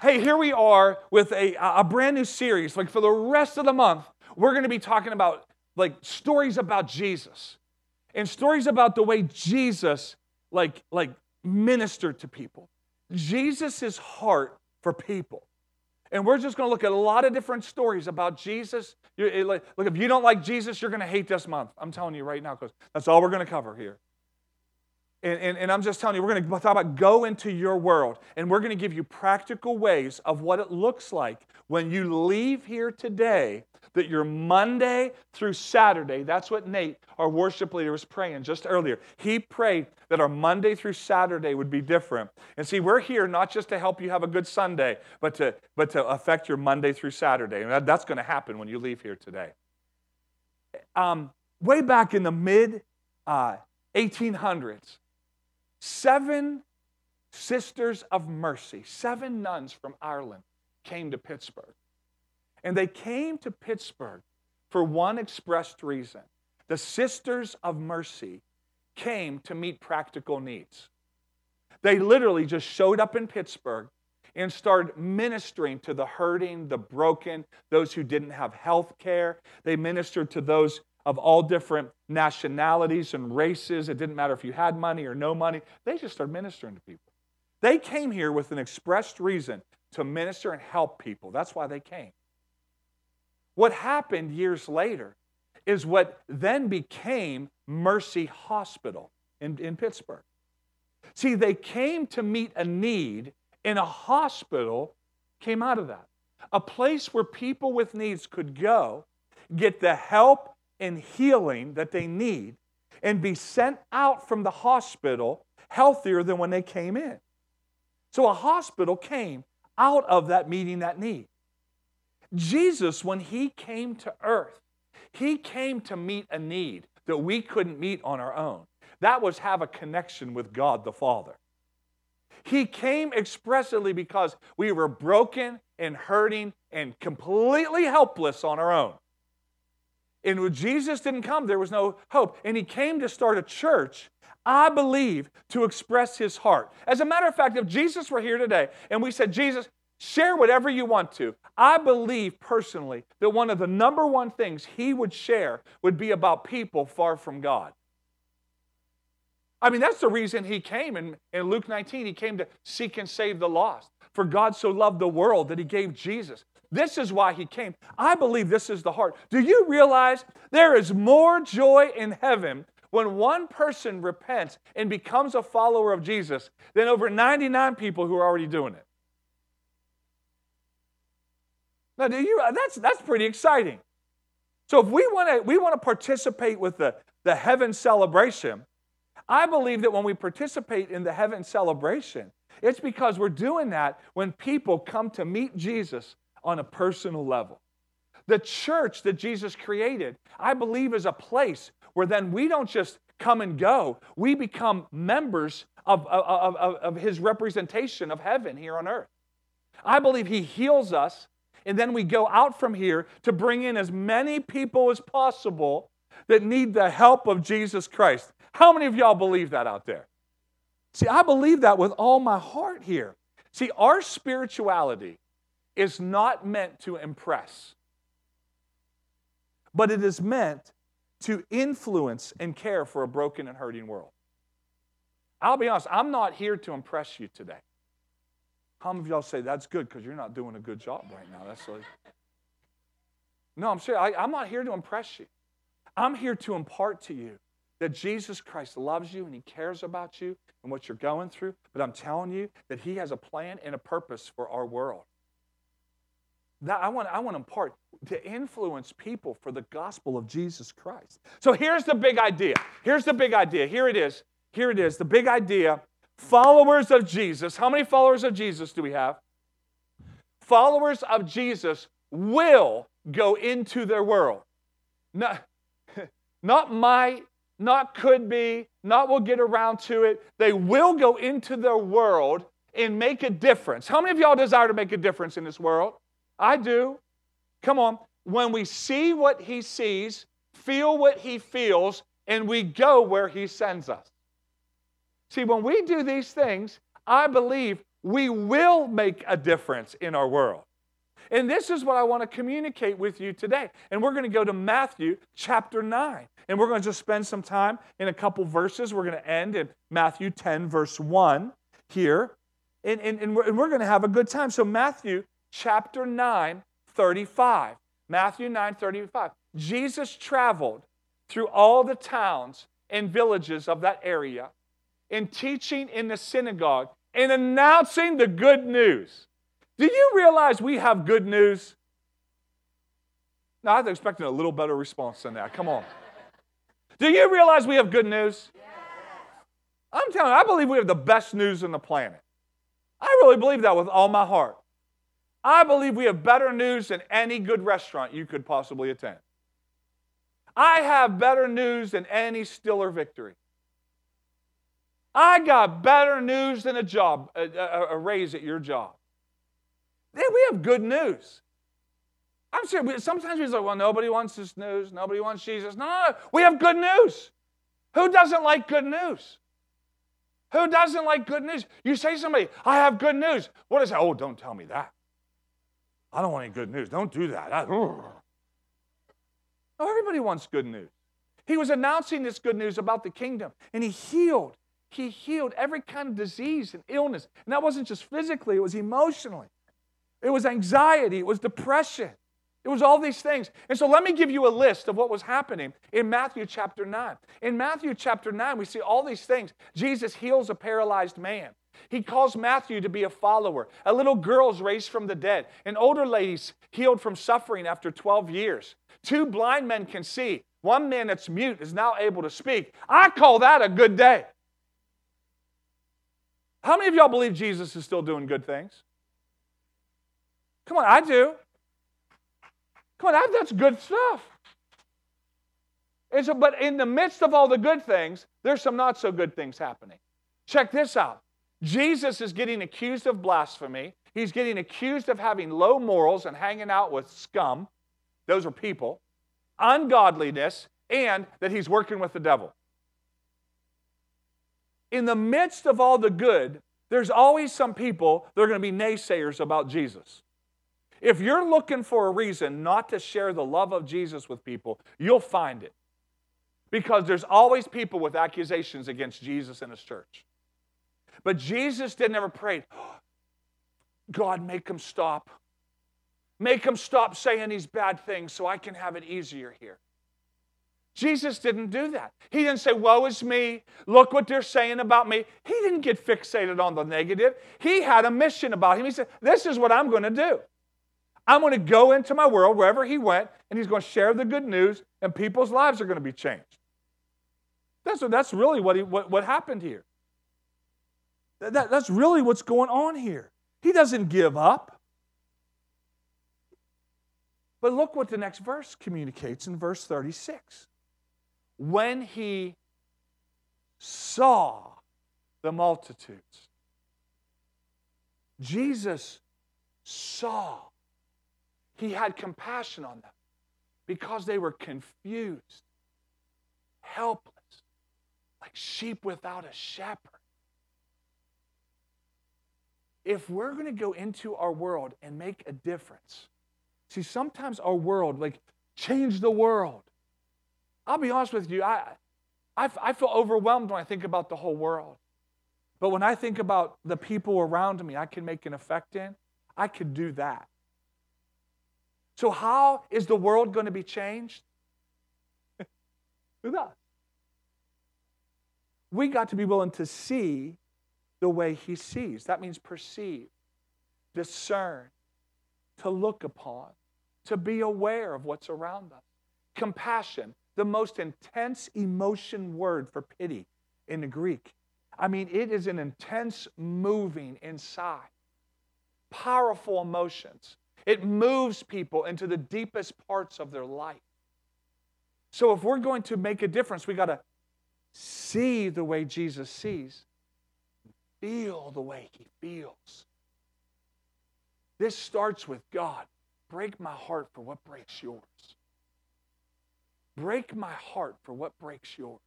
Hey, here we are with a, a brand new series. Like for the rest of the month, we're going to be talking about like stories about Jesus and stories about the way Jesus like like ministered to people. Jesus' heart for people. And we're just going to look at a lot of different stories about Jesus. Eh, look, if you don't like Jesus, you're going to hate this month. I'm telling you right now, because that's all we're going to cover here. And, and, and, I'm just telling you, we're going to talk about go into your world. And we're going to give you practical ways of what it looks like when you leave here today that your Monday through Saturday, that's what Nate, our worship leader, was praying just earlier. He prayed that our Monday through Saturday would be different. And see, we're here not just to help you have a good Sunday, but to, but to affect your Monday through Saturday. And that, that's going to happen when you leave here today. Um, way back in the mid uh, 1800s, Seven sisters of mercy, seven nuns from Ireland came to Pittsburgh. And they came to Pittsburgh for one expressed reason. The Sisters of Mercy came to meet practical needs. They literally just showed up in Pittsburgh and started ministering to the hurting, the broken, those who didn't have health care. They ministered to those of all different nationalities and races. It didn't matter if you had money or no money. They just started ministering to people. They came here with an expressed reason to minister and help people. That's why they came. What happened years later is what then became Mercy Hospital in, in Pittsburgh. See, they came to meet a need, and a hospital came out of that. A place where people with needs could go, get the help and healing that they need and be sent out from the hospital healthier than when they came in. So a hospital came out of that meeting that need. Jesus, when he came to earth, he came to meet a need that we couldn't meet on our own. That was have a connection with God the Father. He came expressly because we were broken and hurting and completely helpless on our own. And when Jesus didn't come, there was no hope. And he came to start a church, I believe, to express his heart. As a matter of fact, if Jesus were here today and we said, Jesus, share whatever you want to, I believe personally that one of the number one things he would share would be about people far from God. I mean, that's the reason he came in, in Luke 19. He came to seek and save the lost. For God so loved the world that he gave Jesus. This is why he came. I believe this is the heart. Do you realize there is more joy in heaven when one person repents and becomes a follower of Jesus than over 99 people who are already doing it? Now, do you, that's, that's pretty exciting. So if we want to we want to participate with the, the heaven celebration, I believe that when we participate in the heaven celebration, it's because we're doing that when people come to meet Jesus on a personal level. The church that Jesus created, I believe, is a place where then we don't just come and go, we become members of, of, of, of his representation of heaven here on earth. I believe he heals us, and then we go out from here to bring in as many people as possible that need the help of Jesus Christ. How many of y'all believe that out there? See, I believe that with all my heart here. See, our spirituality is not meant to impress, but it is meant to influence and care for a broken and hurting world. I'll be honest, I'm not here to impress you today. How many of y'all say that's good because you're not doing a good job right now? That's like, no, I'm serious. I, I'm not here to impress you. I'm here to impart to you that Jesus Christ loves you and He cares about you and what you're going through. But I'm telling you that He has a plan and a purpose for our world. That I want, I want to impart to influence people for the gospel of Jesus Christ. So here's the big idea. Here's the big idea. Here it is. Here it is. The big idea. Followers of Jesus. How many followers of Jesus do we have? Followers of Jesus will go into their world. Not, not might, not could be, not will get around to it. They will go into their world and make a difference. How many of y'all desire to make a difference in this world? I do. Come on. When we see what he sees, feel what he feels, and we go where he sends us. See, when we do these things, I believe we will make a difference in our world. And this is what I want to communicate with you today. And we're going to go to Matthew chapter 9. And we're going to just spend some time in a couple verses. We're going to end in Matthew 10, verse 1 here. And, and, and we're, and we're going to have a good time. So, Matthew chapter 9, 35. Matthew 9, 35. Jesus traveled through all the towns and villages of that area and teaching in the synagogue and announcing the good news. Do you realize we have good news? Now, I was expecting a little better response than that. Come on. Do you realize we have good news? I'm telling you, I believe we have the best news on the planet. I really believe that with all my heart. I believe we have better news than any good restaurant you could possibly attend. I have better news than any Steeler victory. I got better news than a job, a, a, a raise at your job. Man, we have good news. I'm serious. Sometimes we say, well, nobody wants this news. Nobody wants Jesus. No, no, no. We have good news. Who doesn't like good news? Who doesn't like good news? You say to somebody, I have good news. What is that? Oh, don't tell me that. I don't want any good news. Don't do that. I, no, oh, everybody wants good news. He was announcing this good news about the kingdom, and he healed. He healed every kind of disease and illness. And that wasn't just physically, it was emotionally. It was anxiety, it was depression. It was all these things. And so let me give you a list of what was happening in Matthew chapter 9. In Matthew chapter 9, we see all these things. Jesus heals a paralyzed man. He calls Matthew to be a follower. A little girl's raised from the dead. An older lady's healed from suffering after 12 years. Two blind men can see. One man that's mute is now able to speak. I call that a good day. How many of y'all believe Jesus is still doing good things? Come on, I do. Come on, that's good stuff. So, but in the midst of all the good things, there's some not so good things happening. Check this out. Jesus is getting accused of blasphemy. He's getting accused of having low morals and hanging out with scum. Those are people. Ungodliness, and that he's working with the devil. In the midst of all the good, there's always some people that are going to be naysayers about Jesus. If you're looking for a reason not to share the love of Jesus with people, you'll find it. Because there's always people with accusations against Jesus and his church. But Jesus didn't ever pray, God, make him stop. Make him stop saying these bad things so I can have it easier here. Jesus didn't do that. He didn't say, Woe is me. Look what they're saying about me. He didn't get fixated on the negative. He had a mission about him. He said, This is what I'm going to do. I'm going to go into my world wherever he went, and he's going to share the good news, and people's lives are going to be changed. That's, that's really what, he, what, what happened here. That, that's really what's going on here. He doesn't give up. But look what the next verse communicates in verse 36. When he saw the multitudes, Jesus saw he had compassion on them because they were confused, helpless, like sheep without a shepherd. If we're going to go into our world and make a difference, see, sometimes our world, like, change the world. I'll be honest with you, I, I, I feel overwhelmed when I think about the whole world. But when I think about the people around me I can make an effect in, I could do that. So, how is the world going to be changed? With us. We got to be willing to see the way He sees. That means perceive, discern, to look upon, to be aware of what's around us. Compassion, the most intense emotion word for pity in the Greek. I mean, it is an intense moving inside, powerful emotions. It moves people into the deepest parts of their life. So if we're going to make a difference, we got to see the way Jesus sees, feel the way he feels. This starts with God. Break my heart for what breaks yours. Break my heart for what breaks yours.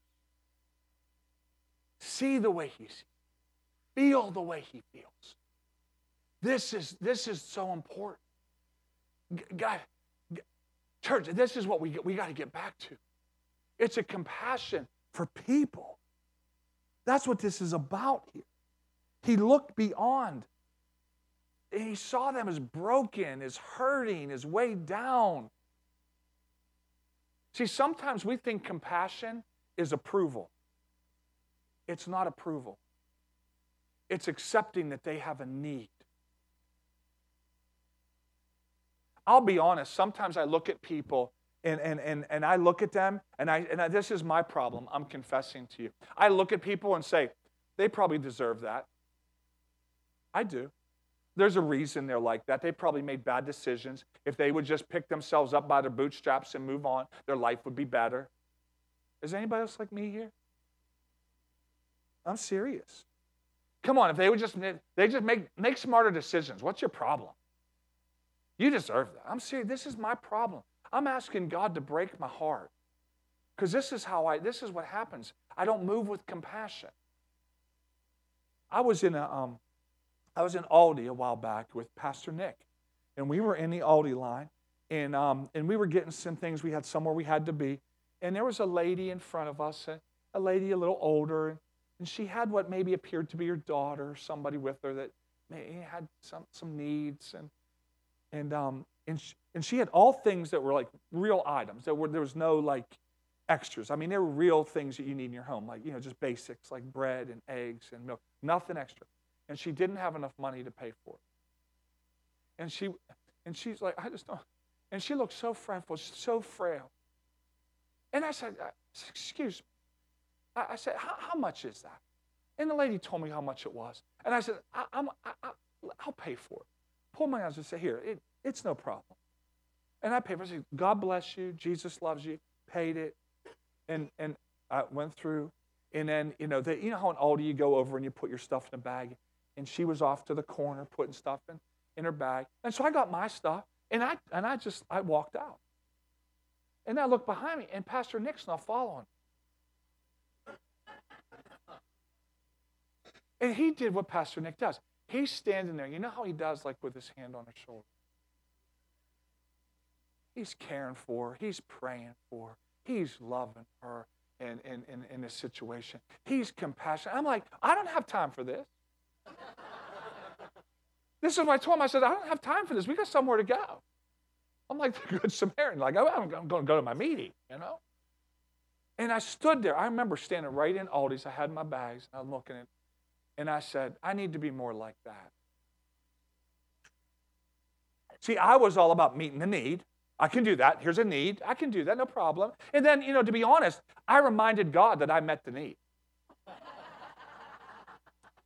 See the way he sees. Feel the way he feels. This is, this is so important. God, church, this is what we, we got to get back to. It's a compassion for people. That's what this is about here. He looked beyond. He saw them as broken, as hurting, as weighed down. See, sometimes we think compassion is approval. It's not approval, it's accepting that they have a need. I'll be honest, sometimes I look at people and, and, and, and I look at them, and, I, and I, this is my problem. I'm confessing to you. I look at people and say, they probably deserve that. I do. There's a reason they're like that. They probably made bad decisions. If they would just pick themselves up by their bootstraps and move on, their life would be better. Is anybody else like me here? I'm serious. Come on, if they would just they just make make smarter decisions, what's your problem? You deserve that. I'm serious. This is my problem. I'm asking God to break my heart. Because this is how I this is what happens. I don't move with compassion. I was in a um, I was in Aldi a while back with Pastor Nick, and we were in the Aldi line, and um, and we were getting some things. We had somewhere we had to be, and there was a lady in front of us, a, a lady a little older, and she had what maybe appeared to be her daughter, or somebody with her that had some some needs, and and um, and she, and she had all things that were like real items. That were there was no like extras. I mean, there were real things that you need in your home, like you know, just basics like bread and eggs and milk, nothing extra. And she didn't have enough money to pay for it. And she and she's like, I just don't. And she looked so fretful, so frail. And I said, Excuse me. I, said, How much is that? And the lady told me how much it was. And I said, I, am I, will pay for it. Pull my hands and say, Here, it, it's no problem. And I paid for it. I said, God bless you. Jesus loves you. Paid it. And, and I went through. And then, you know, the, you know how in Aldi you go over and you put your stuff in a bag? And she was off to the corner putting stuff in, in her bag. And so I got my stuff. And I, and I just, I walked out. And I looked behind me, and Pastor Nick's not following. And he did what Pastor Nick does. He's standing there. You know how he does, like with his hand on her shoulder? He's caring for her. He's praying for her. He's loving her in, in, in, in this situation. He's compassionate. I'm like, I don't have time for this. This is what I told him. I said, I don't have time for this. We got somewhere to go. I'm like the Good Samaritan. Like, oh, I'm going to go to my meeting, you know? And I stood there. I remember standing right in Aldi's. I had my bags, I'm looking at and I said, I need to be more like that. See, I was all about meeting the need. I can do that. Here's a need. I can do that, no problem. And then, you know, to be honest, I reminded God that I met the need.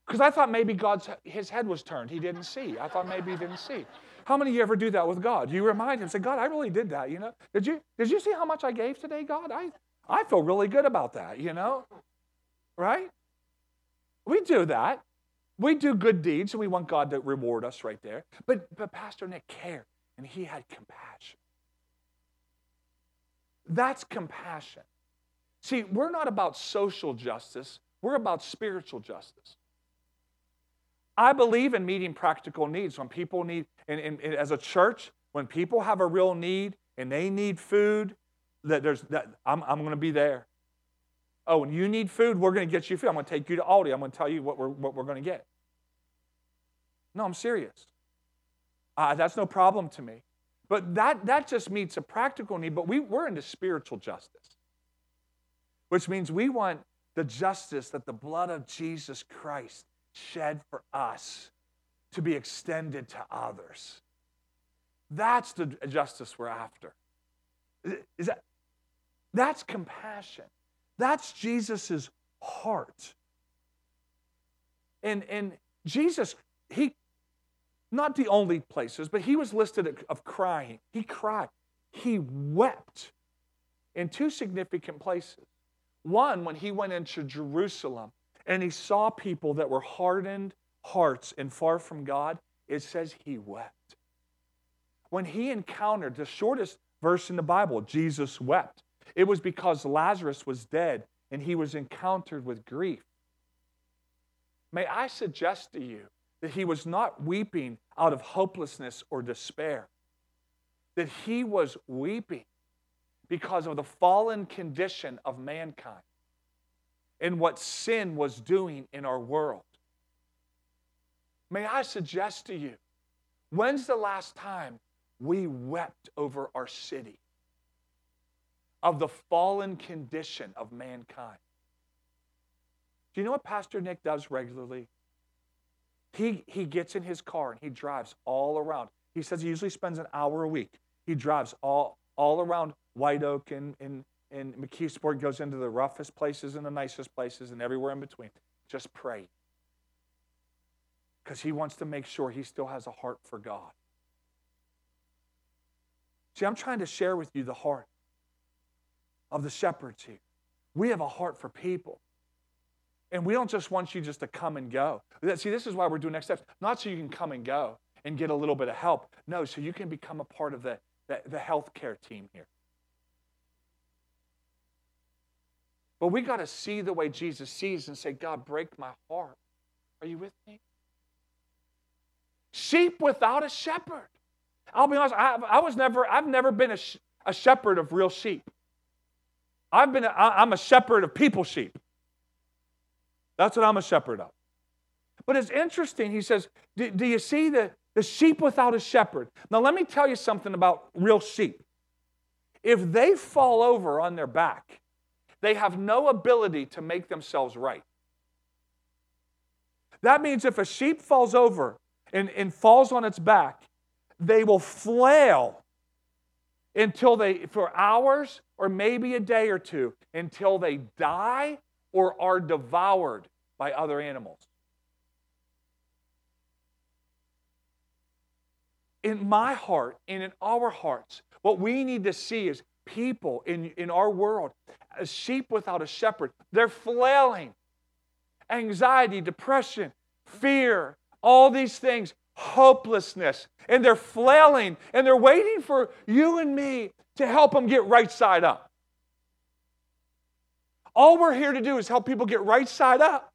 Because I thought maybe God's his head was turned. He didn't see. I thought maybe he didn't see. How many of you ever do that with God? You remind him, say, God, I really did that, you know? Did you did you see how much I gave today, God? I I feel really good about that, you know? Right? We do that. We do good deeds and we want God to reward us right there. But, but Pastor Nick cared and he had compassion. That's compassion. See, we're not about social justice, we're about spiritual justice. I believe in meeting practical needs. When people need, and, and, and as a church, when people have a real need and they need food, that there's that I'm, I'm going to be there. Oh, and you need food, we're going to get you food. I'm going to take you to Aldi. I'm going to tell you what we're, what we're going to get. No, I'm serious. Uh, that's no problem to me. But that, that just meets a practical need. But we, we're into spiritual justice, which means we want the justice that the blood of Jesus Christ shed for us to be extended to others. That's the justice we're after. Is that, that's compassion. That's Jesus' heart. And, and Jesus, he, not the only places, but he was listed of crying. He cried. He wept in two significant places. One, when he went into Jerusalem and he saw people that were hardened hearts and far from God, it says he wept. When he encountered the shortest verse in the Bible, Jesus wept. It was because Lazarus was dead and he was encountered with grief. May I suggest to you that he was not weeping out of hopelessness or despair, that he was weeping because of the fallen condition of mankind and what sin was doing in our world. May I suggest to you, when's the last time we wept over our city of the fallen condition of mankind? Do you know what Pastor Nick does regularly? He, he gets in his car and he drives all around. He says he usually spends an hour a week. He drives all, all around White Oak and, and, and McKeesport, goes into the roughest places and the nicest places and everywhere in between. Just pray. Because he wants to make sure he still has a heart for God. See, I'm trying to share with you the heart of the shepherds here. We have a heart for people. And we don't just want you just to come and go. See, this is why we're doing next steps. Not so you can come and go and get a little bit of help. No, so you can become a part of the, the, the healthcare team here. But we got to see the way Jesus sees and say, God, break my heart. Are you with me? Sheep without a shepherd. I'll be honest, I, I was never, I've never been a, a shepherd of real sheep. I've been, I'm a shepherd of people sheep. That's what I'm a shepherd of. But it's interesting. He says, do, do you see the, the sheep without a shepherd? Now, let me tell you something about real sheep. If they fall over on their back, they have no ability to make themselves right. That means if a sheep falls over and, and falls on its back, they will flail until they, for hours or maybe a day or two, until they die or are devoured by other animals. In my heart and in our hearts, what we need to see is people in, in our world, a sheep without a shepherd. They're flailing. Anxiety, depression, fear, all these things, hopelessness. And they're flailing and they're waiting for you and me to help them get right side up. All we're here to do is help people get right side up.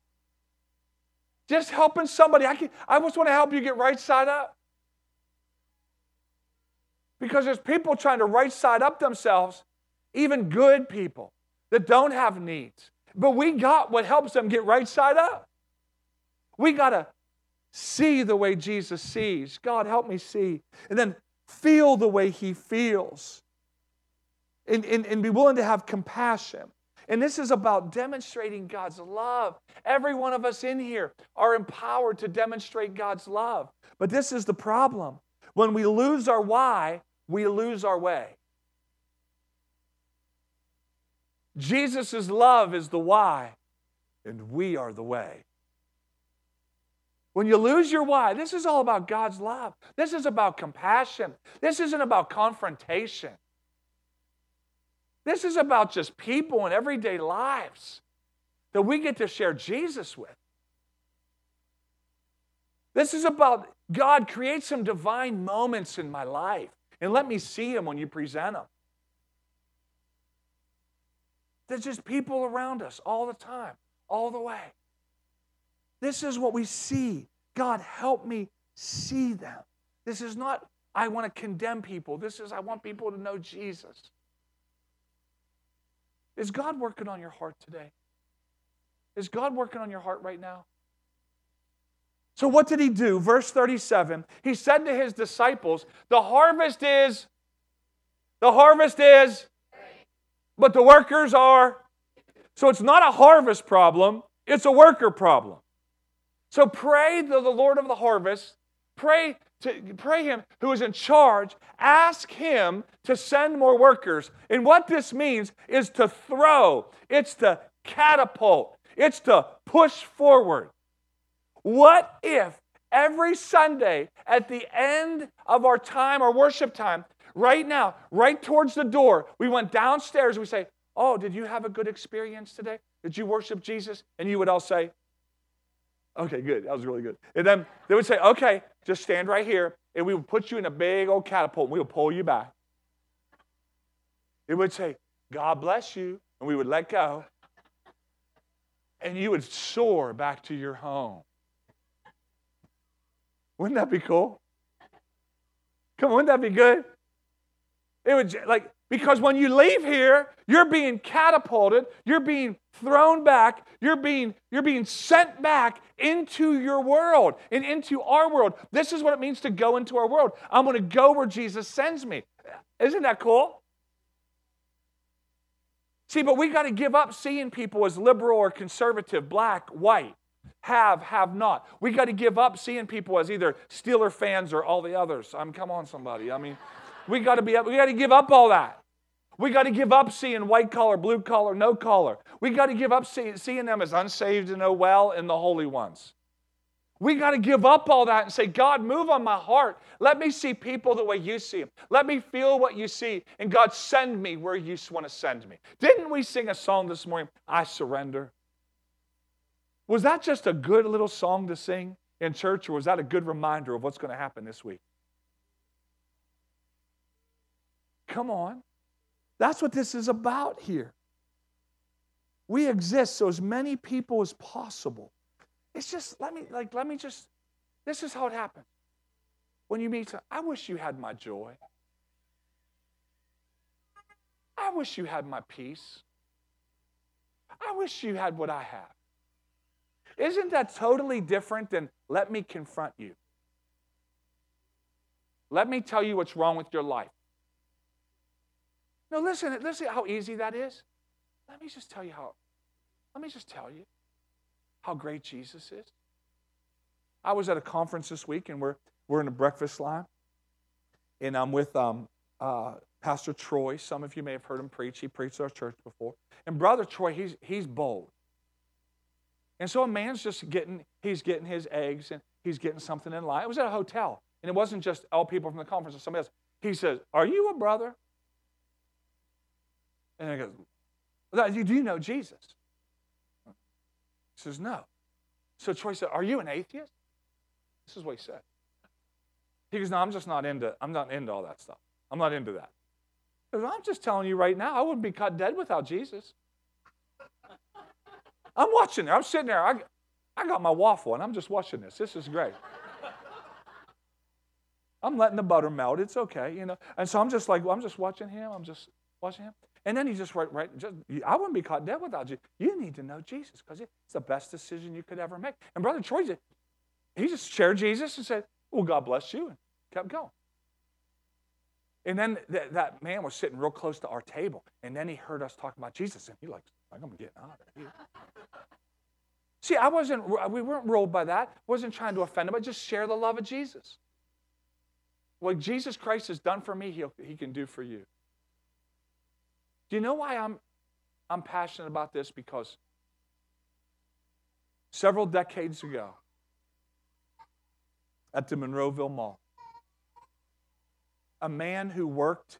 Just helping somebody. I, can, I just want to help you get right side up. Because there's people trying to right side up themselves, even good people that don't have needs. But we got what helps them get right side up. We got to see the way Jesus sees. God, help me see. And then feel the way he feels. And, and, and be willing to have compassion. And this is about demonstrating God's love. Every one of us in here are empowered to demonstrate God's love. But this is the problem. When we lose our why, we lose our way. Jesus' love is the why, and we are the way. When you lose your why, this is all about God's love. This is about compassion. This isn't about confrontation. This is about just people in everyday lives that we get to share Jesus with. This is about God, create some divine moments in my life and let me see them when you present them. There's just people around us all the time, all the way. This is what we see. God, help me see them. This is not, I want to condemn people. This is, I want people to know Jesus. Is God working on your heart today? Is God working on your heart right now? So, what did he do? Verse 37 He said to his disciples, The harvest is, the harvest is, but the workers are. So, it's not a harvest problem, it's a worker problem. So, pray to the Lord of the harvest, pray to pray him who is in charge, ask him to send more workers. And what this means is to throw, it's to catapult, it's to push forward. What if every Sunday at the end of our time, our worship time, right now, right towards the door, we went downstairs and we say, Oh, did you have a good experience today? Did you worship Jesus? And you would all say, Okay, good. That was really good. And then they would say, Okay, just stand right here. And we would put you in a big old catapult and we would pull you back. It would say, God bless you. And we would let go. And you would soar back to your home. Wouldn't that be cool? Come on, wouldn't that be good? It would like because when you leave here, you're being catapulted, you're being thrown back, you're being you're being sent back into your world and into our world. This is what it means to go into our world. I'm going to go where Jesus sends me. Isn't that cool? See, but we got to give up seeing people as liberal or conservative, black, white, have, have not. We got to give up seeing people as either Steeler fans or all the others. I'm come on, somebody. I mean, we got to be up. we got to give up all that. We got to give up seeing white collar, blue collar, no collar. We got to give up see, seeing them as unsaved and oh well and the holy ones. We got to give up all that and say, God, move on my heart. Let me see people the way you see them. Let me feel what you see. And God, send me where you want to send me. Didn't we sing a song this morning, I surrender? Was that just a good little song to sing in church, or was that a good reminder of what's going to happen this week? Come on. That's what this is about here. We exist so as many people as possible. It's just let me like let me just this is how it happens. When you meet I wish you had my joy. I wish you had my peace. I wish you had what I have. Isn't that totally different than let me confront you? Let me tell you what's wrong with your life. No, listen, listen how easy that is. Let me just tell you how, let me just tell you how great Jesus is. I was at a conference this week and we're, we're in a breakfast line. And I'm with um, uh, Pastor Troy. Some of you may have heard him preach. He preached at our church before. And Brother Troy, he's, he's bold. And so a man's just getting, he's getting his eggs and he's getting something in line. It was at a hotel. And it wasn't just all people from the conference or somebody else. He says, Are you a brother? And I go, Do you know Jesus? He says, No. So Troy said, Are you an atheist? This is what he said. He goes, No, I'm just not into, I'm not into all that stuff. I'm not into that. Goes, I'm just telling you right now, I wouldn't be cut dead without Jesus. I'm watching there. I'm sitting there. I, I got my waffle and I'm just watching this. This is great. I'm letting the butter melt. It's okay, you know. And so I'm just like, I'm just watching him. I'm just watching him. And then he just right, right, just, I wouldn't be caught dead without you. You need to know Jesus because it's the best decision you could ever make. And Brother Troy, he just shared Jesus and said, well, God bless you, and kept going. And then th- that man was sitting real close to our table, and then he heard us talking about Jesus, and he like, I'm getting out of here. See, I wasn't, uh, we weren't ruled by that. Wasn't trying to offend him, I just share the love of Jesus. What Jesus Christ has done for me, he he can do for you. Do you know why I'm, I'm passionate about this? Because several decades ago, at the Monroeville Mall, a man who worked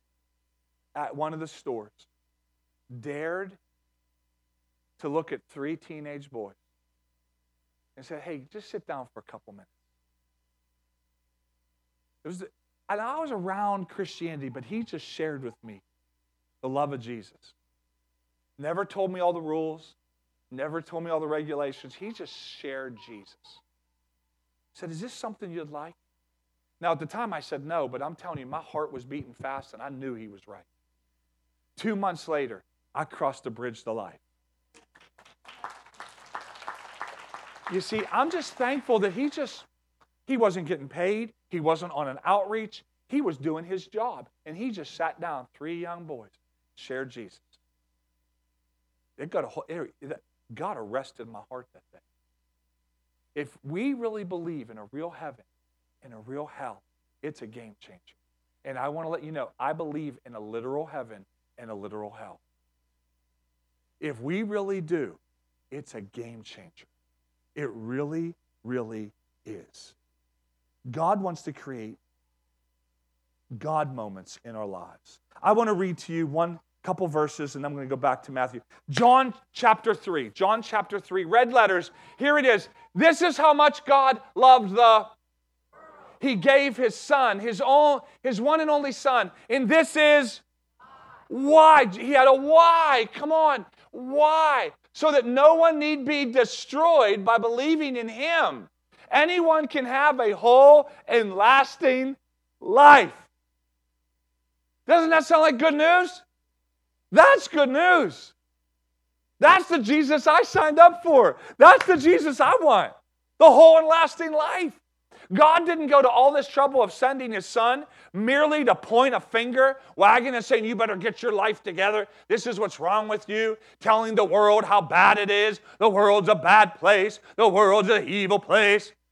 at one of the stores dared to look at three teenage boys and said, Hey, just sit down for a couple minutes. It was, and I was around Christianity, but he just shared with me the love of Jesus. Never told me all the rules, never told me all the regulations. He just shared Jesus. He Said, Is this something you'd like? Now, at the time, I said no, but I'm telling you, my heart was beating fast and I knew he was right. Two months later, I crossed the bridge to life. You see, I'm just thankful that he just, he wasn't getting paid. He wasn't on an outreach. He was doing his job. And he just sat down, three young boys, shared Jesus. It got a whole, God arrested my heart that day. If we really believe in a real heaven and a real hell, it's a game changer. And I want to let you know, I believe in a literal heaven and a literal hell. If we really do, it's a game changer. It really, really is. God wants to create God moments in our lives. I want to read to you one couple verses and I'm going to go back to Matthew. John chapter 3. John chapter 3. Red letters. Here it is. This is how much God loved the He gave his son, his own his one and only son. And this is why he had a why. Come on. Why? So that no one need be destroyed by believing in him. Anyone can have a whole and lasting life. Doesn't that sound like good news? That's good news. That's the Jesus I signed up for. That's the Jesus I want. The whole and lasting life. God didn't go to all this trouble of sending his son merely to point a finger, wagging and saying, You better get your life together. This is what's wrong with you. Telling the world how bad it is. The world's a bad place. The world's an evil place.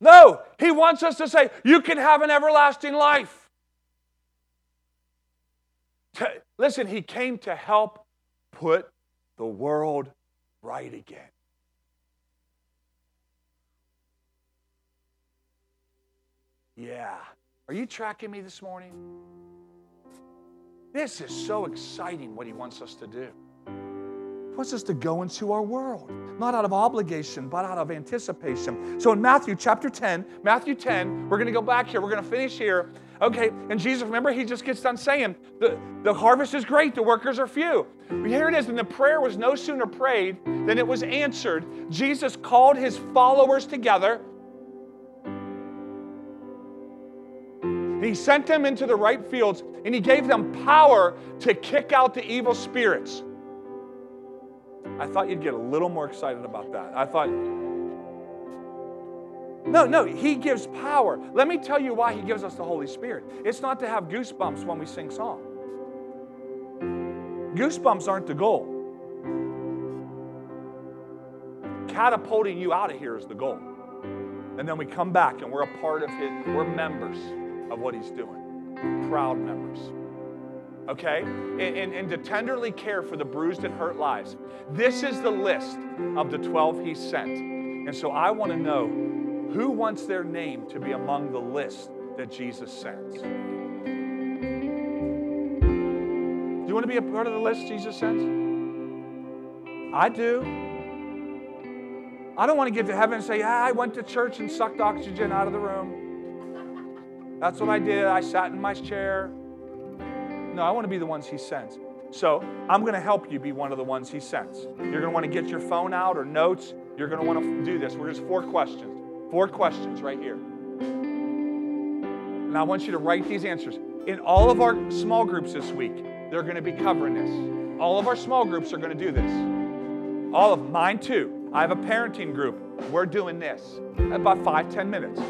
No, he wants us to say, You can have an everlasting life. Listen, he came to help put the world right again. Yeah. Are you tracking me this morning? This is so exciting what he wants us to do. He wants us to go into our world, not out of obligation, but out of anticipation. So in Matthew chapter 10, Matthew 10, we're going to go back here. We're going to finish here. Okay, and Jesus, remember, he just gets done saying, the, the harvest is great, the workers are few. But here it is, and the prayer was no sooner prayed than it was answered. Jesus called his followers together He sent them into the right fields and he gave them power to kick out the evil spirits. I thought you'd get a little more excited about that. I thought, no, no, he gives power. Let me tell you why he gives us the Holy Spirit. It's not to have goosebumps when we sing songs. Goosebumps aren't the goal. Catapulting you out of here is the goal. And then we come back and we're a part of his, we're members of what he's doing. Proud members. Okay? And, and, and, to tenderly care for the bruised and hurt lives. This is the list of the 12 he sent. And so I want to know who wants their name to be among the list that Jesus sends. Do you want to be a part of the list Jesus sends? I do. I don't want to get to heaven and say, yeah, I went to church and sucked oxygen out of the room. That's what I did. I sat in my chair. No, I want to be the ones he sends. So I'm going to help you be one of the ones he sends. You're going to want to get your phone out or notes. You're going to want to do this. We're just four questions. Four questions right here. And I want you to write these answers. In all of our small groups this week, they're going to be covering this. All of our small groups are going to do this. All of mine too. I have a parenting group. We're doing this about five, ten minutes.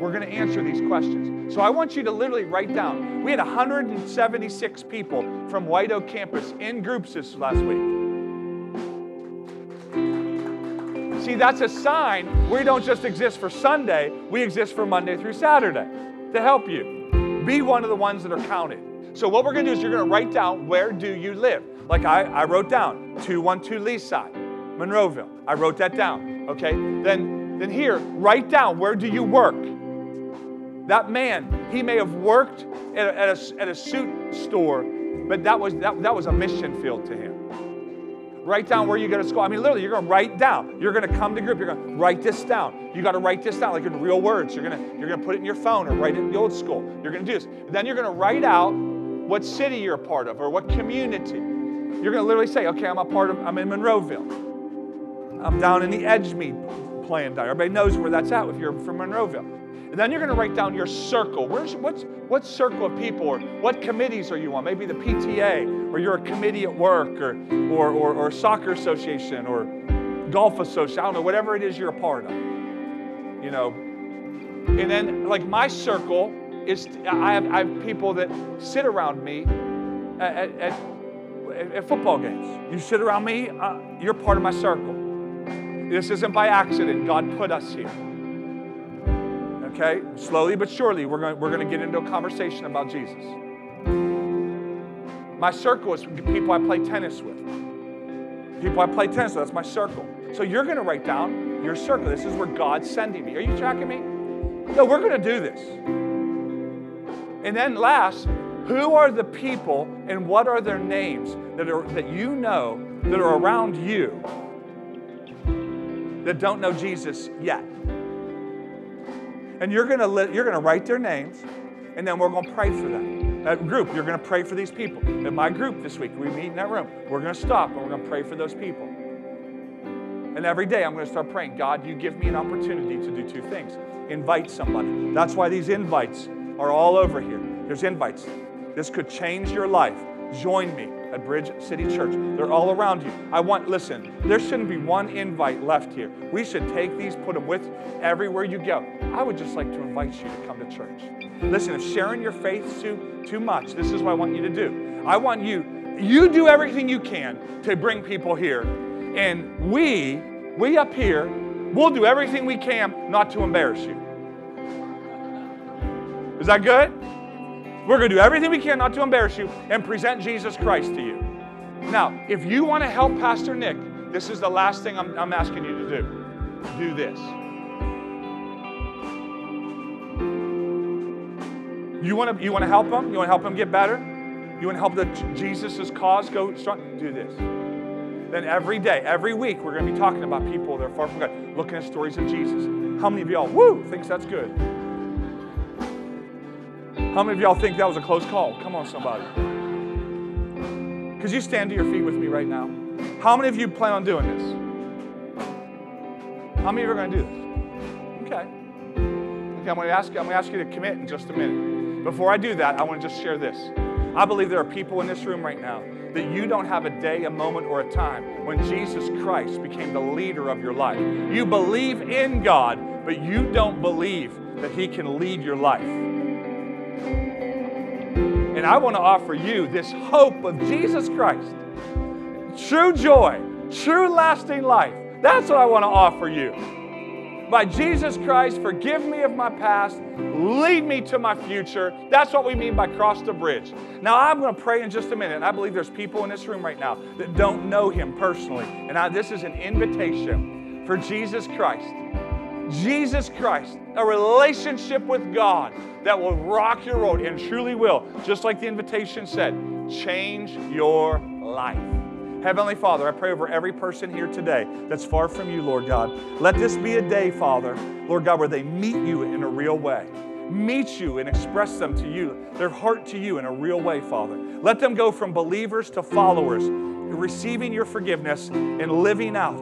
We're going to answer these questions. So I want you to literally write down. We had 176 people from White Oak campus in groups this last week. See, that's a sign we don't just exist for Sunday, we exist for Monday through Saturday to help you. Be one of the ones that are counted. So what we're going to do is you're going to write down where do you live. Like I, I wrote down 212 Leaside, Monroeville. I wrote that down. Okay? Then, then here, write down where do you work. That man, he may have worked at a, at a, at a suit store, but that was, that, that was a mission field to him. Write down where you go to school. I mean, literally, you're going to write down. You're going to come to group. You're going to write this down. You got to write this down like in real words. You're going to you're going to put it in your phone or write it in the old school. You're going to do this. Then you're going to write out what city you're a part of or what community. You're going to literally say, okay, I'm a part of. I'm in Monroeville. I'm down in the Edgemead plan. Everybody knows where that's at if you're from Monroeville. And then you're going to write down your circle. Where's, what's, what circle of people or what committees are you on? Maybe the PTA, or you're a committee at work, or, or, or, or soccer association, or golf association. I don't know, whatever it is you're a part of. You know, and then like my circle is I have, I have people that sit around me at, at, at football games. You sit around me, uh, you're part of my circle. This isn't by accident. God put us here. Okay? Slowly but surely, we're going, we're going to get into a conversation about Jesus. My circle is people I play tennis with. People I play tennis with, that's my circle. So you're going to write down your circle. This is where God's sending me. Are you tracking me? No, we're going to do this. And then last, who are the people and what are their names that, are, that you know that are around you that don't know Jesus yet? And you're going to you're going to write their names, and then we're going to pray for them. That group, you're going to pray for these people. In my group this week, we meet in that room. We're going to stop and we're going to pray for those people. And every day I'm going to start praying, God, you give me an opportunity to do two things invite somebody. That's why these invites are all over here. There's invites. This could change your life. Join me at Bridge City Church. They're all around you. I want, listen, there shouldn't be one invite left here. We should take these, put them with everywhere you go. I would just like to invite you to come to church. Listen, if sharing your faith too, too much, this is what I want you to do. I want you, you do everything you can to bring people here. And we, we up here, we'll do everything we can not to embarrass you. Is that good? We're going to do everything we can not to embarrass you and present Jesus Christ to you. Now, if you want to help Pastor Nick, this is the last thing I'm, I'm asking you to do. Do this. You want to you want to help him? You want to help him get better? You want to help the Jesus' cause go strong? Do this. Then every day, every week, we're going to be talking about people that are far from God, looking at stories of Jesus. How many of y'all, woo, thinks that's good? How many of y'all think that was a close call? Come on, somebody. Could you stand to your feet with me right now? How many of you plan on doing this? How many of you are going to do this? Okay. Okay, I'm going to ask you, I'm going to ask you to commit in just a minute. Before I do that, I want to just share this. I believe there are people in this room right now that you don't have a day, a moment, or a time when Jesus Christ became the leader of your life. You believe in God, but you don't believe that He can lead your life. And I want to offer you this hope of Jesus Christ true joy, true lasting life. That's what I want to offer you. By Jesus Christ, forgive me of my past, lead me to my future. That's what we mean by cross the bridge. Now, I'm going to pray in just a minute. I believe there's people in this room right now that don't know Him personally. And I, this is an invitation for Jesus Christ Jesus Christ, a relationship with God that will rock your world and truly will, just like the invitation said, change your life. Heavenly Father, I pray over every person here today that's far from you, Lord God. Let this be a day, Father, Lord God, where they meet you in a real way. Meet you and express them to you, their heart to you in a real way, Father. Let them go from believers to followers, receiving your forgiveness and living out,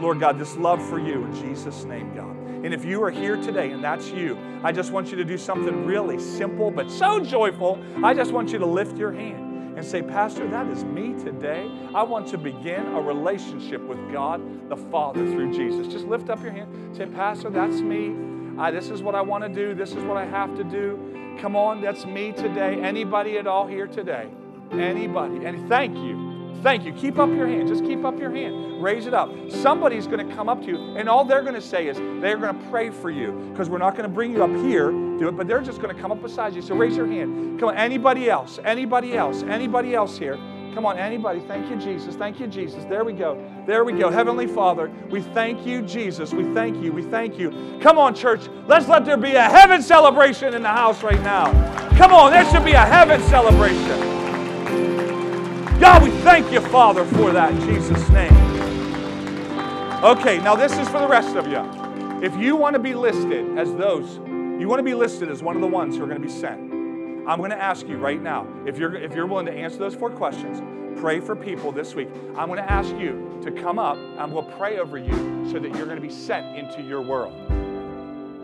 Lord God, this love for you in Jesus' name, God. And if you are here today and that's you, I just want you to do something really simple but so joyful. I just want you to lift your hand and say, Pastor, that is me today. I want to begin a relationship with God the Father through Jesus. Just lift up your hand. Say, Pastor, that's me. I, this is what I want to do. This is what I have to do. Come on, that's me today. Anybody at all here today? Anybody. And thank you. Thank you. Keep up your hand. Just keep up your hand. Raise it up. Somebody's going to come up to you, and all they're going to say is they're going to pray for you because we're not going to bring you up here, do it, but they're just going to come up beside you. So raise your hand. Come on, anybody else? Anybody else? Anybody else here? Come on, anybody. Thank you, Jesus. Thank you, Jesus. There we go. There we go. Heavenly Father, we thank you, Jesus. We thank you. We thank you. Come on, church. Let's let there be a heaven celebration in the house right now. Come on, there should be a heaven celebration. Thank you, Father, for that Jesus' name. Okay, now this is for the rest of you. If you want to be listed as those, you want to be listed as one of the ones who are going to be sent. I'm going to ask you right now, if you're, if you're willing to answer those four questions, pray for people this week. I'm going to ask you to come up and we'll pray over you so that you're going to be sent into your world.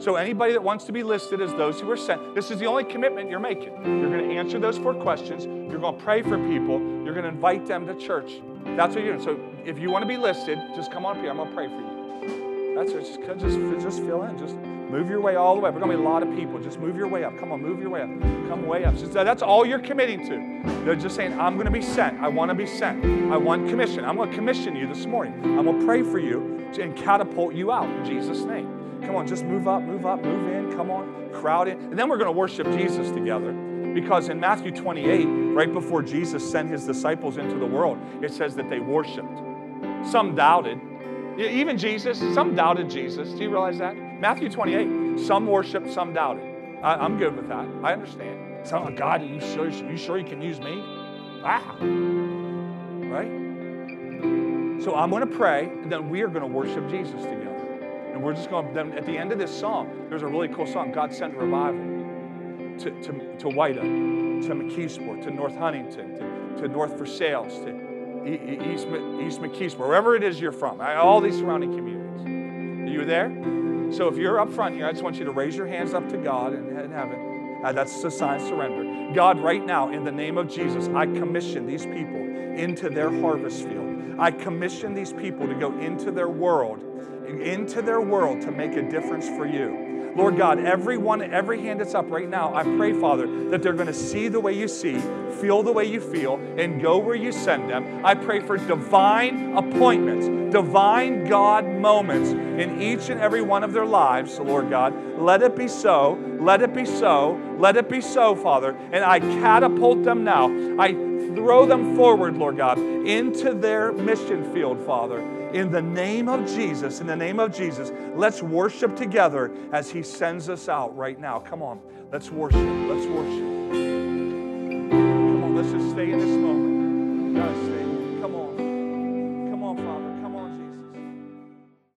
So, anybody that wants to be listed as those who are sent, this is the only commitment you're making. You're going to answer those four questions. You're going to pray for people. You're going to invite them to church. That's what you're doing. So, if you want to be listed, just come on up here. I'm going to pray for you. That's it. Just, just, just fill in. Just move your way all the way. We're going to be a lot of people. Just move your way up. Come on, move your way up. Come way up. So that's all you're committing to. They're just saying, I'm going to be sent. I want to be sent. I want commission. I'm going to commission you this morning. I'm going to pray for you and catapult you out in Jesus' name. Come on, just move up, move up, move in. Come on, crowd in. And then we're going to worship Jesus together. Because in Matthew 28, right before Jesus sent his disciples into the world, it says that they worshiped. Some doubted. Even Jesus, some doubted Jesus. Do you realize that? Matthew 28, some worshiped, some doubted. I, am good with that. I understand. Oh, God, are you sure, you sure you can use me? Ah. Right? So I'm going to pray, and then we are going to worship Jesus together. And we're just going, then at the end of this song, there's a really cool song, God Sent Revival, to, to, to White Oak, to McKeesport, to North Huntington, to, to North Versailles, to East, East McKeesport, wherever it is you're from, all these surrounding communities. Are you there? So if you're up front here, I just want you to raise your hands up to God in, in heaven. Uh, that's the sign of surrender. God, right now, in the name of Jesus, I commission these people into their harvest field. I commission these people to go into their world, into their world to make a difference for you. Lord God, everyone, every hand that's up right now, I pray, Father, that they're going to see the way you see, feel the way you feel, and go where you send them. I pray for divine appointments, divine God moments in each and every one of their lives, Lord God. Let it be so. Let it be so. Let it be so, Father. And I catapult them now. I throw them forward, Lord God, into their mission field, Father. In the name of Jesus, in the name of Jesus, let's worship together as He sends us out right now. Come on, let's worship. Let's worship. Come on, let's just stay in this moment.